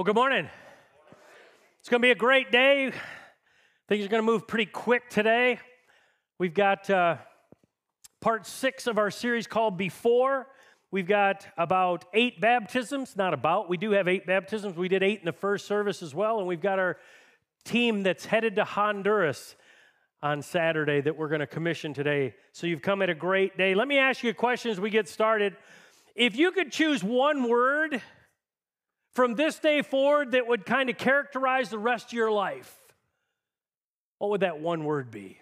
Well, good morning. It's going to be a great day. Things are going to move pretty quick today. We've got uh, part six of our series called Before. We've got about eight baptisms, not about, we do have eight baptisms. We did eight in the first service as well. And we've got our team that's headed to Honduras on Saturday that we're going to commission today. So you've come at a great day. Let me ask you a question as we get started. If you could choose one word, from this day forward that would kind of characterize the rest of your life, what would that one word be?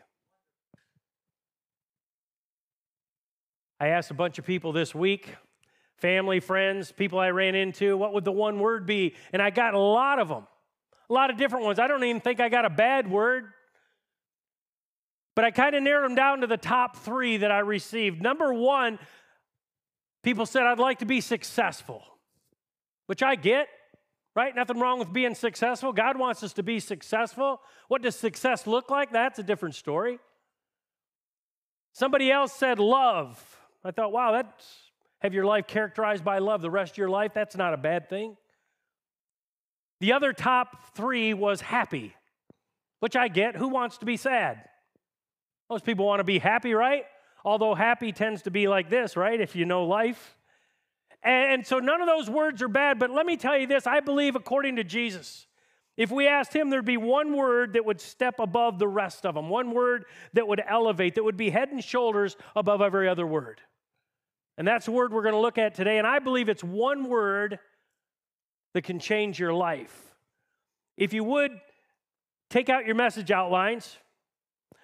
I asked a bunch of people this week, family, friends, people I ran into, what would the one word be? And I got a lot of them, a lot of different ones. I don't even think I got a bad word, but I kind of narrowed them down to the top three that I received. Number one, people said, I'd like to be successful which I get, right? Nothing wrong with being successful. God wants us to be successful. What does success look like? That's a different story. Somebody else said love. I thought, wow, that's have your life characterized by love the rest of your life. That's not a bad thing. The other top three was happy, which I get. Who wants to be sad? Most people want to be happy, right? Although happy tends to be like this, right? If you know life. And so none of those words are bad, but let me tell you this I believe, according to Jesus, if we asked him, there'd be one word that would step above the rest of them, one word that would elevate, that would be head and shoulders above every other word. And that's the word we're going to look at today. And I believe it's one word that can change your life. If you would, take out your message outlines.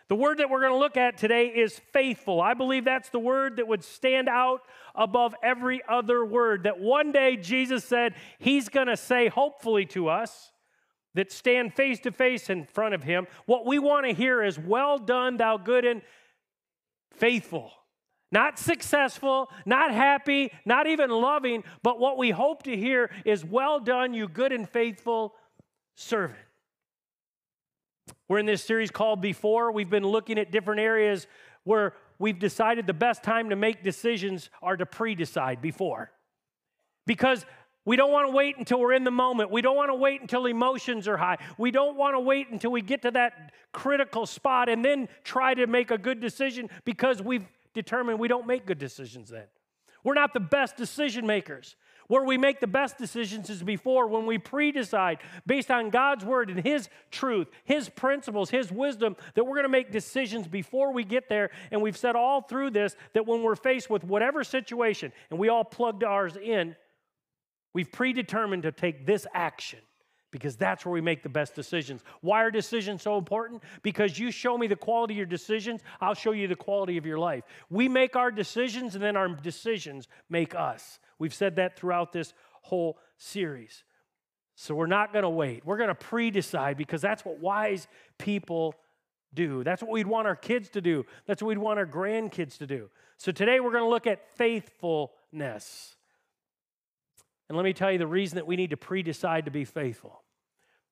The word that we're going to look at today is faithful. I believe that's the word that would stand out above every other word. That one day Jesus said he's going to say, hopefully, to us that stand face to face in front of him, what we want to hear is, Well done, thou good and faithful. Not successful, not happy, not even loving, but what we hope to hear is, Well done, you good and faithful servant. We're in this series called Before. We've been looking at different areas where we've decided the best time to make decisions are to pre decide before. Because we don't want to wait until we're in the moment. We don't want to wait until emotions are high. We don't want to wait until we get to that critical spot and then try to make a good decision because we've determined we don't make good decisions then. We're not the best decision makers. Where we make the best decisions is before when we pre decide based on God's word and His truth, His principles, His wisdom, that we're going to make decisions before we get there. And we've said all through this that when we're faced with whatever situation, and we all plugged ours in, we've predetermined to take this action because that's where we make the best decisions. Why are decisions so important? Because you show me the quality of your decisions, I'll show you the quality of your life. We make our decisions, and then our decisions make us. We've said that throughout this whole series. So we're not going to wait. We're going to pre decide because that's what wise people do. That's what we'd want our kids to do. That's what we'd want our grandkids to do. So today we're going to look at faithfulness. And let me tell you the reason that we need to pre decide to be faithful.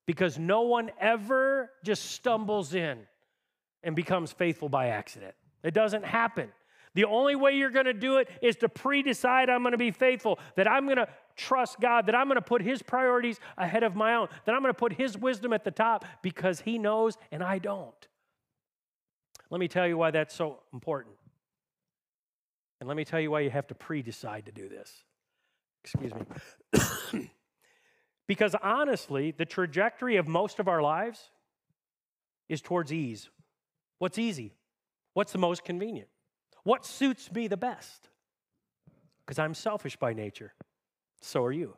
Because no one ever just stumbles in and becomes faithful by accident. It doesn't happen. The only way you're going to do it is to pre decide I'm going to be faithful, that I'm going to trust God, that I'm going to put His priorities ahead of my own, that I'm going to put His wisdom at the top because He knows and I don't. Let me tell you why that's so important. And let me tell you why you have to pre decide to do this. Excuse me. because honestly, the trajectory of most of our lives is towards ease. What's easy? What's the most convenient? What suits me the best? Because I'm selfish by nature. So are you.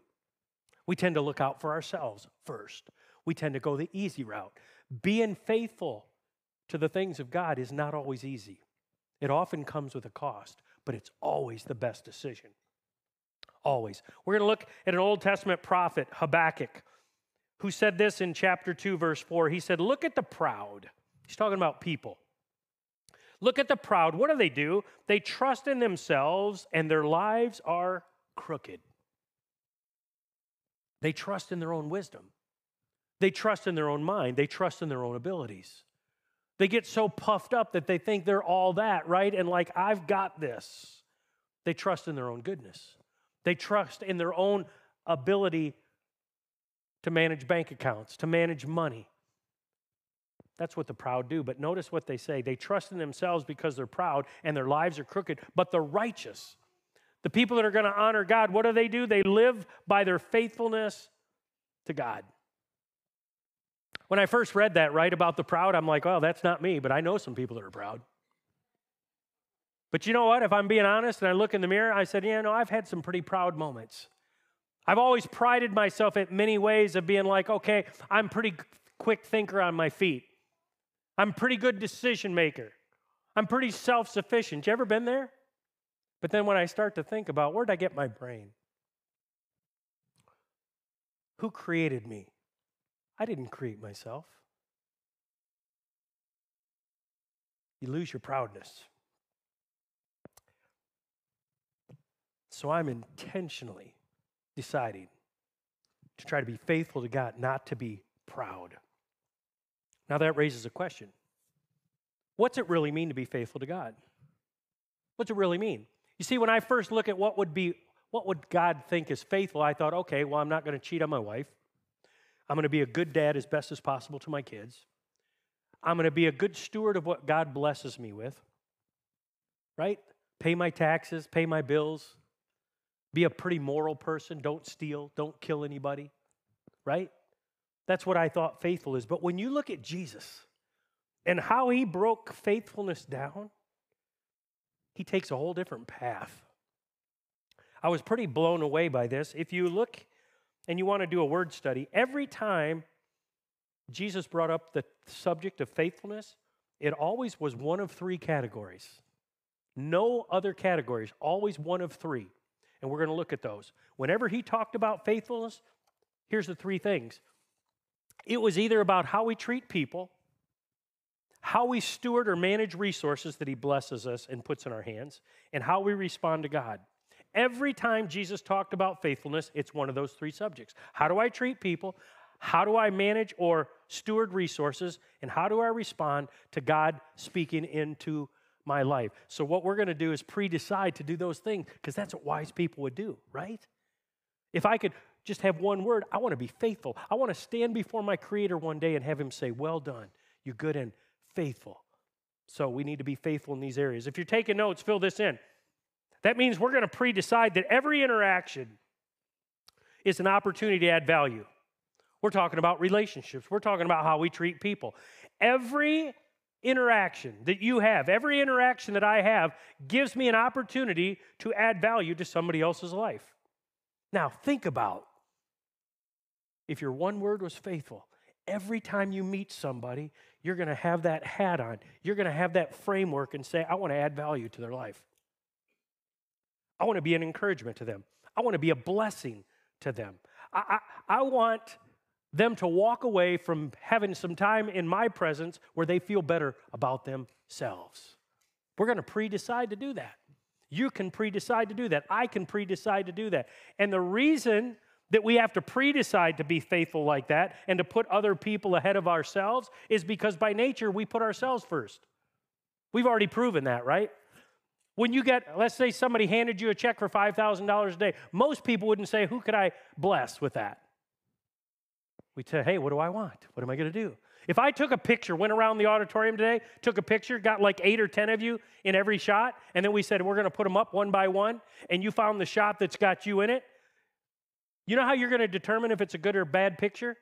We tend to look out for ourselves first. We tend to go the easy route. Being faithful to the things of God is not always easy. It often comes with a cost, but it's always the best decision. Always. We're going to look at an Old Testament prophet, Habakkuk, who said this in chapter 2, verse 4. He said, Look at the proud. He's talking about people. Look at the proud. What do they do? They trust in themselves and their lives are crooked. They trust in their own wisdom. They trust in their own mind. They trust in their own abilities. They get so puffed up that they think they're all that, right? And like, I've got this. They trust in their own goodness. They trust in their own ability to manage bank accounts, to manage money. That's what the proud do. But notice what they say they trust in themselves because they're proud and their lives are crooked, but the righteous, the people that are going to honor God, what do they do? They live by their faithfulness to God. When I first read that, right, about the proud, I'm like, well, that's not me, but I know some people that are proud. But you know what? If I'm being honest and I look in the mirror, I said, yeah, no, I've had some pretty proud moments. I've always prided myself at many ways of being like, okay, I'm pretty quick thinker on my feet. I'm pretty good decision maker. I'm pretty self sufficient. You ever been there? But then when I start to think about where'd I get my brain? Who created me? I didn't create myself. You lose your proudness. So I'm intentionally deciding to try to be faithful to God, not to be proud. Now that raises a question. What's it really mean to be faithful to God? What's it really mean? You see, when I first look at what would be what would God think is faithful, I thought, okay, well, I'm not going to cheat on my wife. I'm going to be a good dad as best as possible to my kids. I'm going to be a good steward of what God blesses me with. Right? Pay my taxes, pay my bills, be a pretty moral person, don't steal, don't kill anybody. Right? That's what I thought faithful is. But when you look at Jesus and how he broke faithfulness down, he takes a whole different path. I was pretty blown away by this. If you look and you want to do a word study, every time Jesus brought up the subject of faithfulness, it always was one of three categories. No other categories, always one of three. And we're going to look at those. Whenever he talked about faithfulness, here's the three things it was either about how we treat people, how we steward or manage resources that He blesses us and puts in our hands, and how we respond to God. Every time Jesus talked about faithfulness, it's one of those three subjects. How do I treat people? How do I manage or steward resources? And how do I respond to God speaking into my life? So, what we're going to do is pre decide to do those things because that's what wise people would do, right? If I could just have one word. I want to be faithful. I want to stand before my Creator one day and have Him say, Well done, you're good and faithful. So we need to be faithful in these areas. If you're taking notes, fill this in. That means we're going to pre decide that every interaction is an opportunity to add value. We're talking about relationships, we're talking about how we treat people. Every interaction that you have, every interaction that I have, gives me an opportunity to add value to somebody else's life. Now, think about if your one word was faithful, every time you meet somebody, you're going to have that hat on. You're going to have that framework and say, I want to add value to their life. I want to be an encouragement to them. I want to be a blessing to them. I, I, I want them to walk away from having some time in my presence where they feel better about themselves. We're going to pre decide to do that. You can pre decide to do that. I can pre decide to do that. And the reason that we have to pre decide to be faithful like that and to put other people ahead of ourselves is because by nature we put ourselves first. We've already proven that, right? When you get, let's say somebody handed you a check for $5,000 a day, most people wouldn't say, Who could I bless with that? We'd say, Hey, what do I want? What am I going to do? If I took a picture, went around the auditorium today, took a picture, got like eight or 10 of you in every shot, and then we said, We're going to put them up one by one, and you found the shot that's got you in it, you know how you're going to determine if it's a good or bad picture?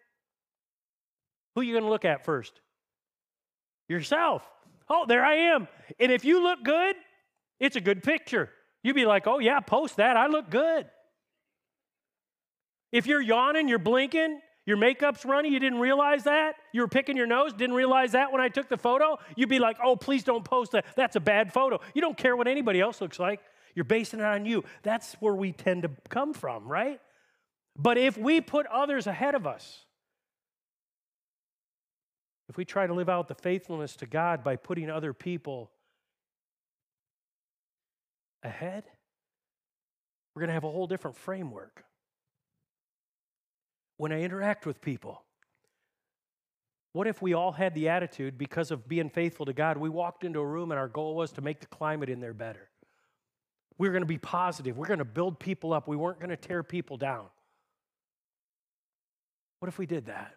Who are you going to look at first? Yourself. Oh, there I am. And if you look good, it's a good picture. You'd be like, oh, yeah, post that. I look good. If you're yawning, you're blinking, your makeup's running, you didn't realize that, you were picking your nose, didn't realize that when I took the photo, you'd be like, oh, please don't post that. That's a bad photo. You don't care what anybody else looks like. You're basing it on you. That's where we tend to come from, right? But if we put others ahead of us, if we try to live out the faithfulness to God by putting other people ahead, we're going to have a whole different framework. When I interact with people, what if we all had the attitude because of being faithful to God? We walked into a room and our goal was to make the climate in there better. We we're going to be positive. We're going to build people up. We weren't going to tear people down. What if we did that?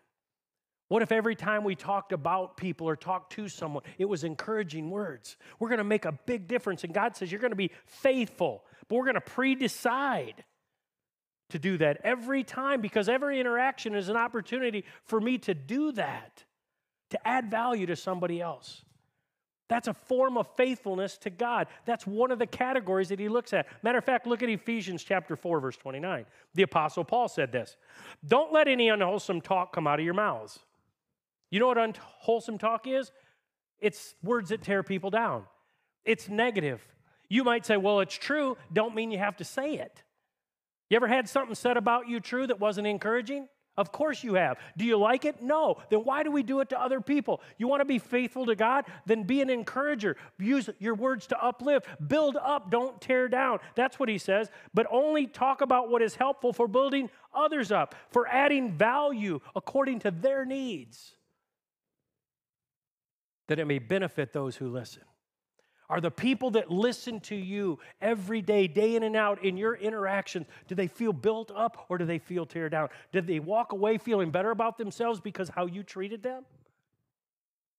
What if every time we talked about people or talked to someone, it was encouraging words? We're going to make a big difference. And God says, You're going to be faithful, but we're going to pre decide to do that every time because every interaction is an opportunity for me to do that, to add value to somebody else. That's a form of faithfulness to God. That's one of the categories that he looks at. Matter of fact, look at Ephesians chapter 4, verse 29. The Apostle Paul said this Don't let any unwholesome talk come out of your mouths. You know what unwholesome talk is? It's words that tear people down, it's negative. You might say, Well, it's true. Don't mean you have to say it. You ever had something said about you true that wasn't encouraging? Of course you have. Do you like it? No. Then why do we do it to other people? You want to be faithful to God? Then be an encourager. Use your words to uplift. Build up, don't tear down. That's what he says. But only talk about what is helpful for building others up, for adding value according to their needs, that it may benefit those who listen. Are the people that listen to you every day, day in and out, in your interactions, do they feel built up or do they feel tear down? Did they walk away feeling better about themselves because how you treated them?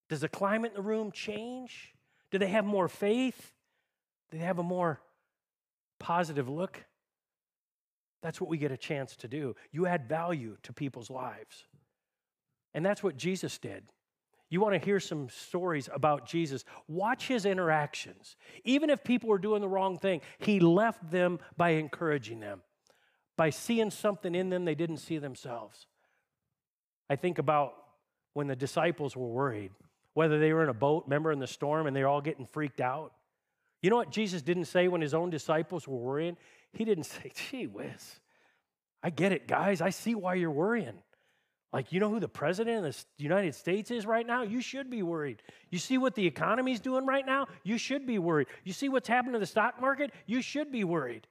Does the climate in the room change? Do they have more faith? Do they have a more positive look? That's what we get a chance to do. You add value to people's lives. And that's what Jesus did. You want to hear some stories about Jesus? Watch his interactions. Even if people were doing the wrong thing, he left them by encouraging them, by seeing something in them they didn't see themselves. I think about when the disciples were worried, whether they were in a boat, remember in the storm, and they're all getting freaked out. You know what Jesus didn't say when his own disciples were worrying? He didn't say, gee whiz, I get it, guys. I see why you're worrying. Like, you know who the president of the United States is right now? You should be worried. You see what the economy's doing right now? You should be worried. You see what's happening to the stock market? You should be worried.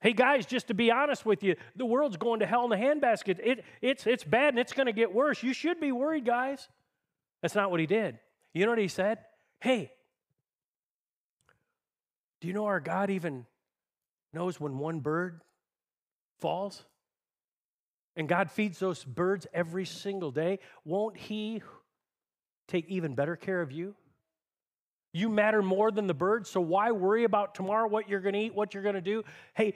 Hey, guys, just to be honest with you, the world's going to hell in a handbasket. It, it's, it's bad and it's going to get worse. You should be worried, guys. That's not what he did. You know what he said? Hey, do you know our God even knows when one bird falls? And God feeds those birds every single day, won't He take even better care of you? You matter more than the birds, so why worry about tomorrow, what you're going to eat, what you're going to do? Hey,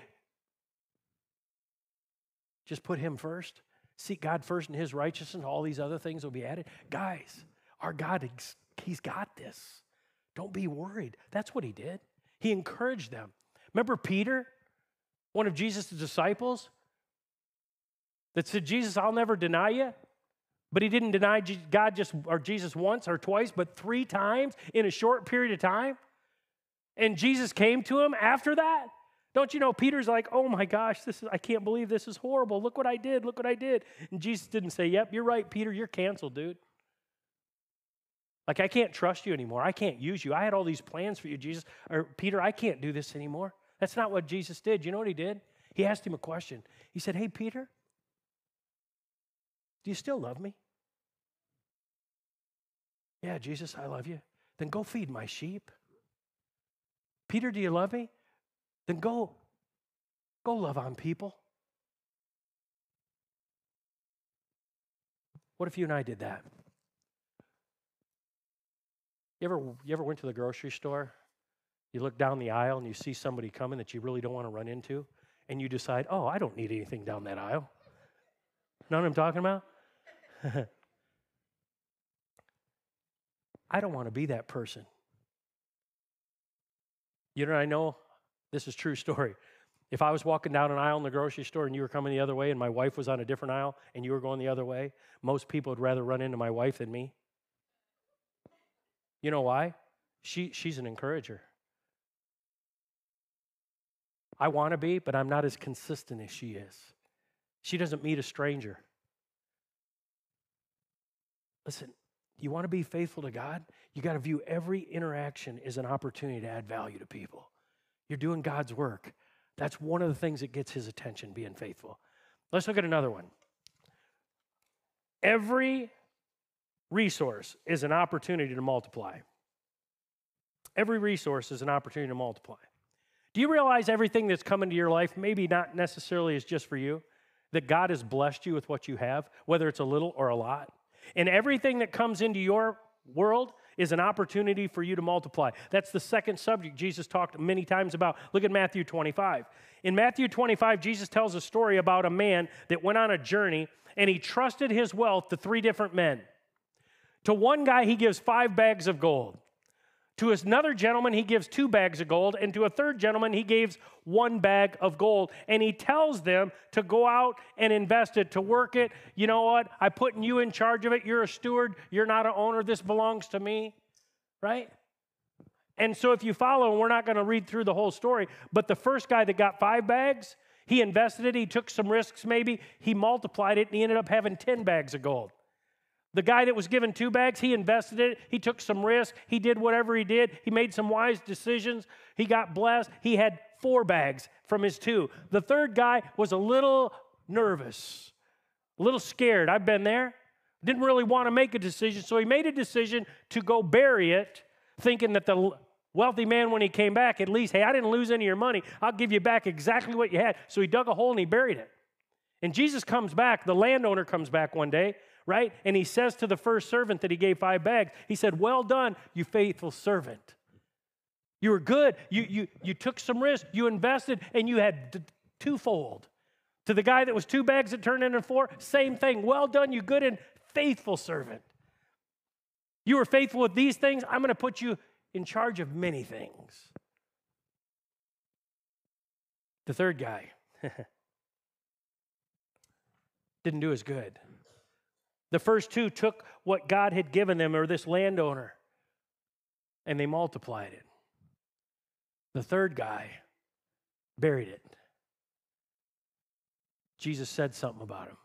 just put Him first. Seek God first and His righteousness, all these other things will be added. Guys, our God, He's got this. Don't be worried. That's what He did. He encouraged them. Remember Peter, one of Jesus' disciples? That said, Jesus, I'll never deny you. But he didn't deny God just or Jesus once or twice, but three times in a short period of time. And Jesus came to him after that. Don't you know Peter's like, "Oh my gosh, this is I can't believe this is horrible. Look what I did. Look what I did." And Jesus didn't say, "Yep, you're right, Peter. You're canceled, dude." Like I can't trust you anymore. I can't use you. I had all these plans for you, Jesus. Or Peter, I can't do this anymore. That's not what Jesus did. You know what he did? He asked him a question. He said, "Hey, Peter, do you still love me? Yeah, Jesus, I love you. Then go feed my sheep. Peter, do you love me? Then go, go love on people. What if you and I did that? You ever, you ever went to the grocery store? You look down the aisle and you see somebody coming that you really don't want to run into, and you decide, oh, I don't need anything down that aisle. Know what I'm talking about? I don't want to be that person. You know, I know this is true story. If I was walking down an aisle in the grocery store and you were coming the other way and my wife was on a different aisle and you were going the other way, most people would rather run into my wife than me. You know why? She, she's an encourager. I want to be, but I'm not as consistent as she is. She doesn't meet a stranger. Listen, you want to be faithful to God? You got to view every interaction as an opportunity to add value to people. You're doing God's work. That's one of the things that gets his attention, being faithful. Let's look at another one. Every resource is an opportunity to multiply. Every resource is an opportunity to multiply. Do you realize everything that's come into your life, maybe not necessarily is just for you? that God has blessed you with what you have, whether it's a little or a lot? And everything that comes into your world is an opportunity for you to multiply. That's the second subject Jesus talked many times about. Look at Matthew 25. In Matthew 25, Jesus tells a story about a man that went on a journey and he trusted his wealth to three different men. To one guy, he gives five bags of gold. To another gentleman, he gives two bags of gold. And to a third gentleman, he gives one bag of gold. And he tells them to go out and invest it, to work it. You know what? I put you in charge of it. You're a steward. You're not an owner. This belongs to me. Right? And so if you follow, and we're not going to read through the whole story, but the first guy that got five bags, he invested it. He took some risks, maybe. He multiplied it, and he ended up having 10 bags of gold. The guy that was given two bags, he invested it. He took some risk. He did whatever he did. He made some wise decisions. He got blessed. He had four bags from his two. The third guy was a little nervous, a little scared. I've been there. Didn't really want to make a decision. So he made a decision to go bury it, thinking that the wealthy man, when he came back, at least, hey, I didn't lose any of your money. I'll give you back exactly what you had. So he dug a hole and he buried it. And Jesus comes back, the landowner comes back one day right? And he says to the first servant that he gave five bags, he said, Well done, you faithful servant. You were good. You, you, you took some risk. You invested, and you had twofold. To the guy that was two bags that turned into four, same thing. Well done, you good and faithful servant. You were faithful with these things. I'm going to put you in charge of many things. The third guy didn't do as good. The first two took what God had given them, or this landowner, and they multiplied it. The third guy buried it. Jesus said something about him.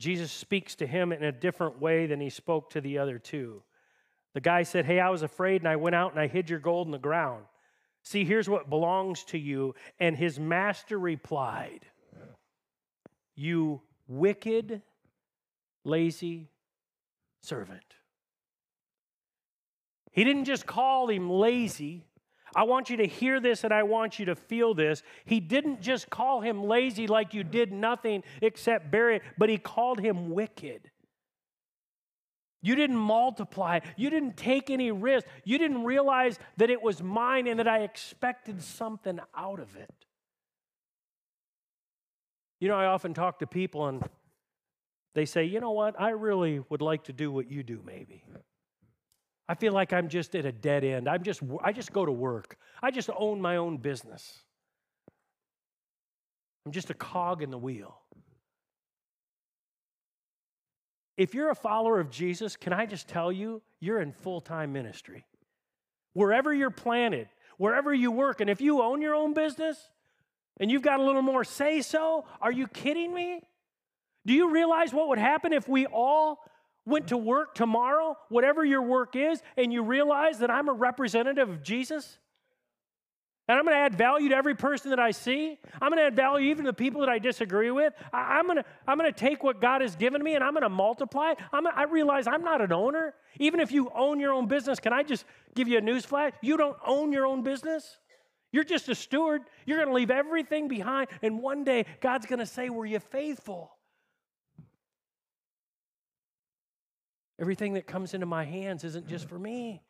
Jesus speaks to him in a different way than he spoke to the other two. The guy said, Hey, I was afraid, and I went out and I hid your gold in the ground. See, here's what belongs to you. And his master replied, You wicked lazy servant. He didn't just call him lazy. I want you to hear this and I want you to feel this. He didn't just call him lazy like you did nothing except bury it, but he called him wicked. You didn't multiply. You didn't take any risk. You didn't realize that it was mine and that I expected something out of it. You know, I often talk to people and they say, you know what, I really would like to do what you do, maybe. I feel like I'm just at a dead end. I'm just, I just go to work. I just own my own business. I'm just a cog in the wheel. If you're a follower of Jesus, can I just tell you, you're in full time ministry. Wherever you're planted, wherever you work, and if you own your own business and you've got a little more say so, are you kidding me? Do you realize what would happen if we all went to work tomorrow, whatever your work is, and you realize that I'm a representative of Jesus? And I'm going to add value to every person that I see. I'm going to add value even to the people that I disagree with. I, am going to, I'm going to take what God has given me and I'm going to multiply. I'm, I realize I'm not an owner. Even if you own your own business, can I just give you a news flash? You don't own your own business. You're just a steward. You're going to leave everything behind. And one day, God's going to say, Were you faithful? Everything that comes into my hands isn't just for me.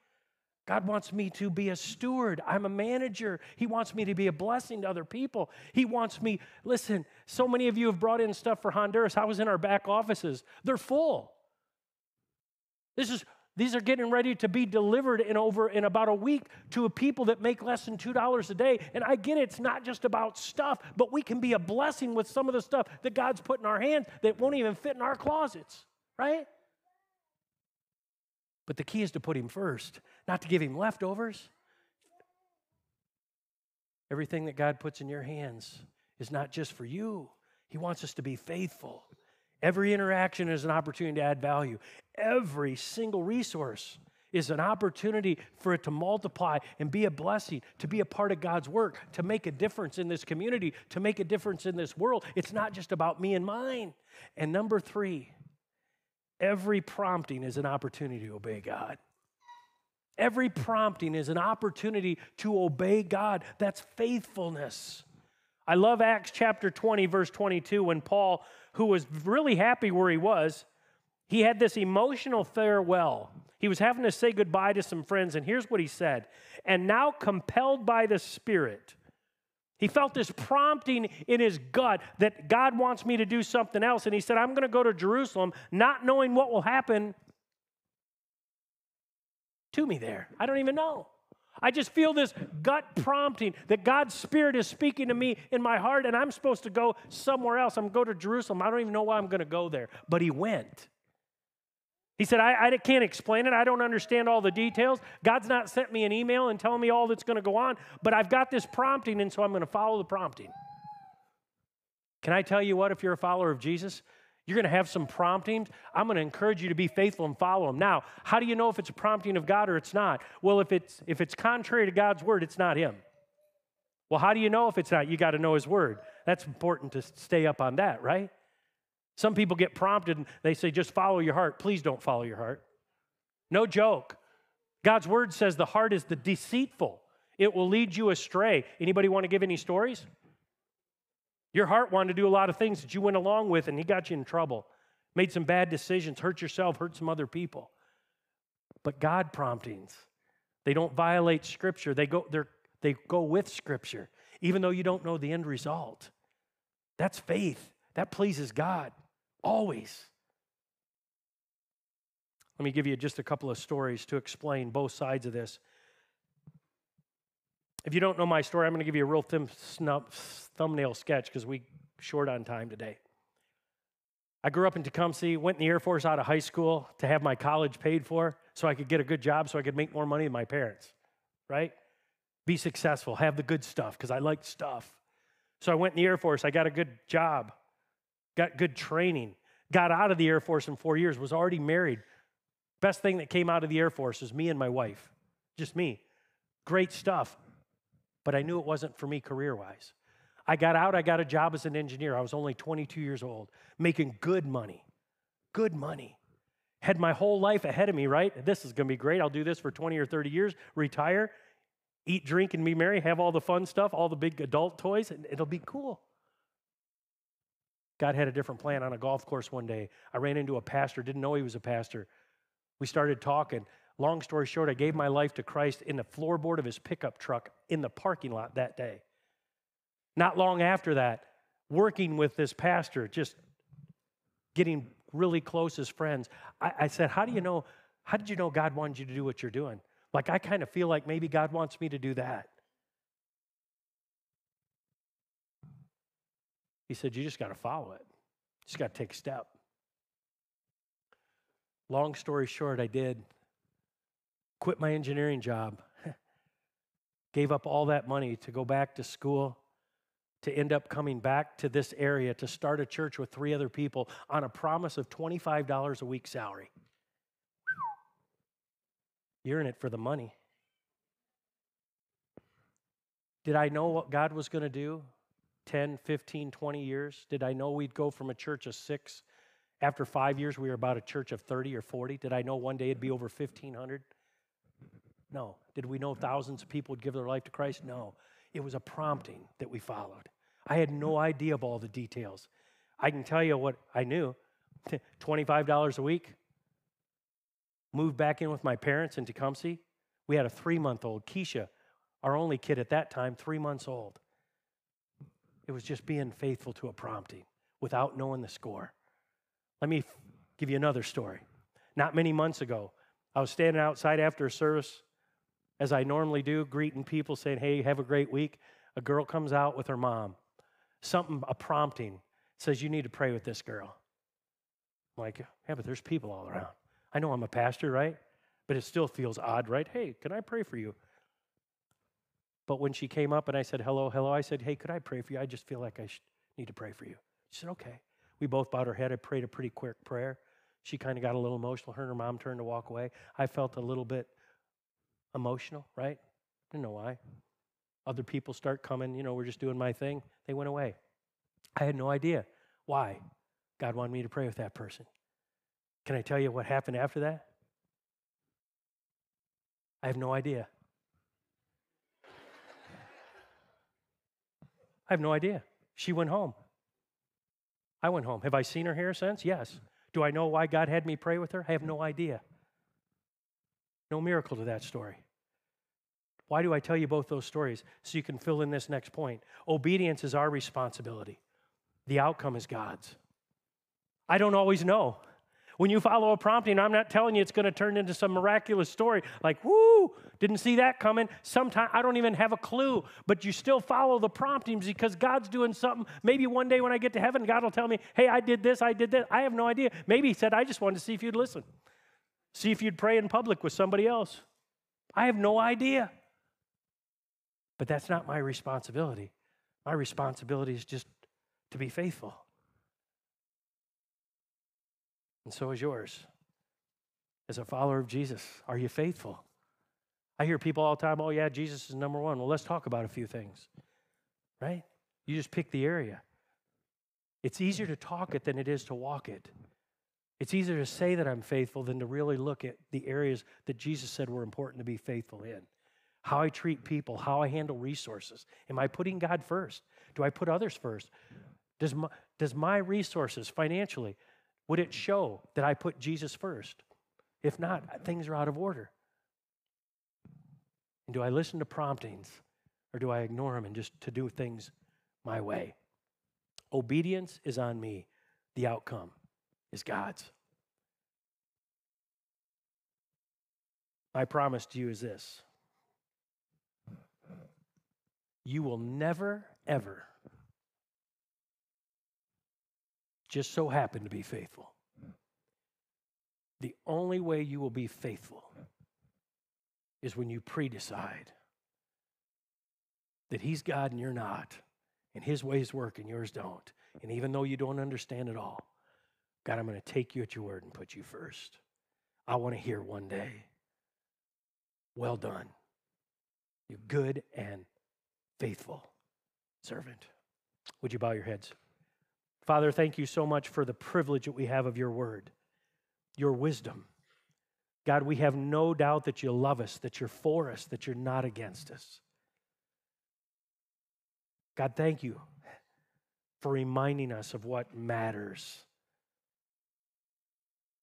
God wants me to be a steward. I'm a manager. He wants me to be a blessing to other people. He wants me, listen, so many of you have brought in stuff for Honduras. I was in our back offices, they're full. This is these are getting ready to be delivered in over in about a week to a people that make less than $2 a day. And I get it, it's not just about stuff, but we can be a blessing with some of the stuff that God's put in our hands that won't even fit in our closets, right? But the key is to put him first, not to give him leftovers. Everything that God puts in your hands is not just for you, He wants us to be faithful. Every interaction is an opportunity to add value. Every single resource is an opportunity for it to multiply and be a blessing, to be a part of God's work, to make a difference in this community, to make a difference in this world. It's not just about me and mine. And number three, Every prompting is an opportunity to obey God. Every prompting is an opportunity to obey God. That's faithfulness. I love Acts chapter 20, verse 22, when Paul, who was really happy where he was, he had this emotional farewell. He was having to say goodbye to some friends, and here's what he said And now, compelled by the Spirit, he felt this prompting in his gut that God wants me to do something else. And he said, I'm going to go to Jerusalem, not knowing what will happen to me there. I don't even know. I just feel this gut prompting that God's Spirit is speaking to me in my heart, and I'm supposed to go somewhere else. I'm going to go to Jerusalem. I don't even know why I'm going to go there. But he went. He said, I, I, can't explain it. I don't understand all the details. God's not sent me an email and telling me all that's going to go on, but I've got this prompting, and so I'm going to follow the prompting. Can I tell you what, if you're a follower of Jesus, you're going to have some promptings. I'm going to encourage you to be faithful and follow them. Now, how do you know if it's a prompting of God or it's not? Well, if it's if it's contrary to God's word, it's not him. Well, how do you know if it's not? You got to know his word. That's important to stay up on that, right? Some people get prompted and they say, just follow your heart. Please don't follow your heart. No joke. God's word says the heart is the deceitful. It will lead you astray. Anybody want to give any stories? Your heart wanted to do a lot of things that you went along with and he got you in trouble. Made some bad decisions, hurt yourself, hurt some other people. But God promptings, they don't violate scripture. They go, they go with scripture, even though you don't know the end result. That's faith. That pleases God. Always. Let me give you just a couple of stories to explain both sides of this. If you don't know my story, I'm going to give you a real thin snub, thumbnail sketch because we short on time today. I grew up in Tecumseh, went in the Air Force out of high school to have my college paid for so I could get a good job so I could make more money than my parents, right? Be successful, have the good stuff because I liked stuff. So I went in the Air Force, I got a good job got good training, got out of the Air Force in four years, was already married. Best thing that came out of the Air Force is me and my wife, just me. Great stuff. But I knew it wasn't for me career wise. I got out, I got a job as an engineer. I was only 22 years old, making good money. Good money. Had my whole life ahead of me, right? This is gonna be great. I'll do this for 20 or 30 years, retire, eat, drink, and be merry, have all the fun stuff, all the big adult toys, and it'll be cool. God had a different plan on a golf course one day. I ran into a pastor, didn't know he was a pastor. We started talking. Long story short, I gave my life to Christ in the floorboard of his pickup truck in the parking lot that day. Not long after that, working with this pastor, just getting really close as friends, I, I said, How do you know? How did you know God wanted you to do what you're doing? Like, I kind of feel like maybe God wants me to do that. He said, You just got to follow it, you just got to take a step. Long story short, I did. Quit my engineering job, gave up all that money to go back to school, to end up coming back to this area to start a church with three other people on a promise of $25 a week salary. You're in it for the money. Did I know what God was going to do? 10, 15, 20 years? Did I know we'd go from a church of six? After five years, we were about a church of 30 or 40. Did I know one day it'd be over 1,500? No. Did we know thousands of people would give their life to Christ? No. It was a prompting that we followed. I had no idea of all the details. I can tell you what I knew $25 a week. Moved back in with my parents in Tecumseh. We had a three month old, Keisha, our only kid at that time, three months old. It was just being faithful to a prompting without knowing the score. Let me give you another story. Not many months ago, I was standing outside after a service, as I normally do, greeting people, saying, Hey, have a great week. A girl comes out with her mom. Something, a prompting, says, You need to pray with this girl. I'm like, Yeah, but there's people all around. I know I'm a pastor, right? But it still feels odd, right? Hey, can I pray for you? But when she came up and I said, hello, hello, I said, hey, could I pray for you? I just feel like I need to pray for you. She said, okay. We both bowed our head. I prayed a pretty quick prayer. She kind of got a little emotional. Her and her mom turned to walk away. I felt a little bit emotional, right? I didn't know why. Other people start coming, you know, we're just doing my thing. They went away. I had no idea why God wanted me to pray with that person. Can I tell you what happened after that? I have no idea. I have no idea. She went home. I went home. Have I seen her here since? Yes. Do I know why God had me pray with her? I have no idea. No miracle to that story. Why do I tell you both those stories? So you can fill in this next point. Obedience is our responsibility, the outcome is God's. I don't always know. When you follow a prompting, I'm not telling you it's going to turn into some miraculous story like, whoo, didn't see that coming. Sometimes I don't even have a clue, but you still follow the promptings because God's doing something. Maybe one day when I get to heaven, God will tell me, hey, I did this, I did this. I have no idea. Maybe He said, I just wanted to see if you'd listen, see if you'd pray in public with somebody else. I have no idea. But that's not my responsibility. My responsibility is just to be faithful. And so is yours. As a follower of Jesus, are you faithful? I hear people all the time, oh, yeah, Jesus is number one. Well, let's talk about a few things, right? You just pick the area. It's easier to talk it than it is to walk it. It's easier to say that I'm faithful than to really look at the areas that Jesus said were important to be faithful in. How I treat people, how I handle resources. Am I putting God first? Do I put others first? Does my, does my resources financially, would it show that I put Jesus first? If not, things are out of order. And do I listen to promptings or do I ignore them and just to do things my way? Obedience is on me. The outcome is God's. My promise to you is this you will never, ever just so happen to be faithful. The only way you will be faithful is when you pre decide that He's God and you're not, and His ways work and yours don't. And even though you don't understand it all, God, I'm going to take you at your word and put you first. I want to hear one day, well done, you good and faithful servant. Would you bow your heads? Father, thank you so much for the privilege that we have of your word, your wisdom. God, we have no doubt that you love us, that you're for us, that you're not against us. God, thank you for reminding us of what matters.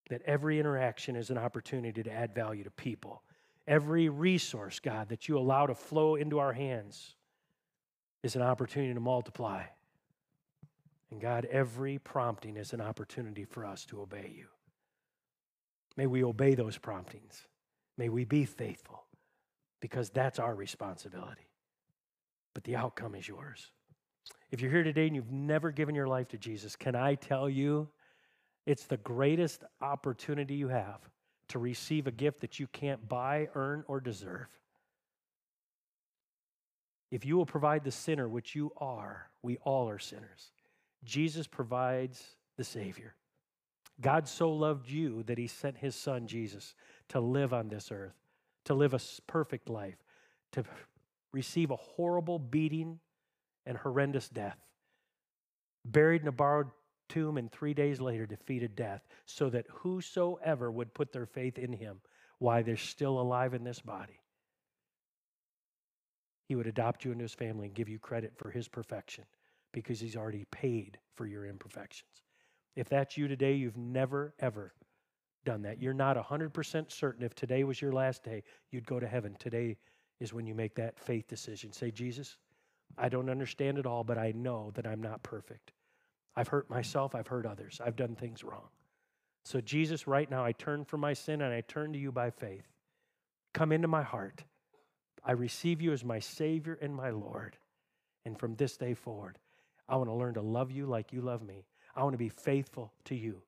That every interaction is an opportunity to add value to people. Every resource, God, that you allow to flow into our hands is an opportunity to multiply. And God, every prompting is an opportunity for us to obey you. May we obey those promptings. May we be faithful because that's our responsibility. But the outcome is yours. If you're here today and you've never given your life to Jesus, can I tell you it's the greatest opportunity you have to receive a gift that you can't buy, earn, or deserve? If you will provide the sinner, which you are, we all are sinners. Jesus provides the Savior. God so loved you that he sent his son, Jesus, to live on this earth, to live a perfect life, to receive a horrible beating and horrendous death, buried in a borrowed tomb, and three days later defeated death, so that whosoever would put their faith in him while they're still alive in this body, he would adopt you into his family and give you credit for his perfection because he's already paid for your imperfections. If that's you today, you've never, ever done that. You're not 100% certain if today was your last day, you'd go to heaven. Today is when you make that faith decision. Say, Jesus, I don't understand it all, but I know that I'm not perfect. I've hurt myself, I've hurt others, I've done things wrong. So, Jesus, right now, I turn from my sin and I turn to you by faith. Come into my heart. I receive you as my Savior and my Lord. And from this day forward, I want to learn to love you like you love me. I want to be faithful to you.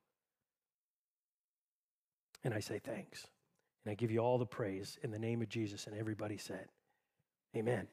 And I say thanks. And I give you all the praise in the name of Jesus. And everybody said, Amen.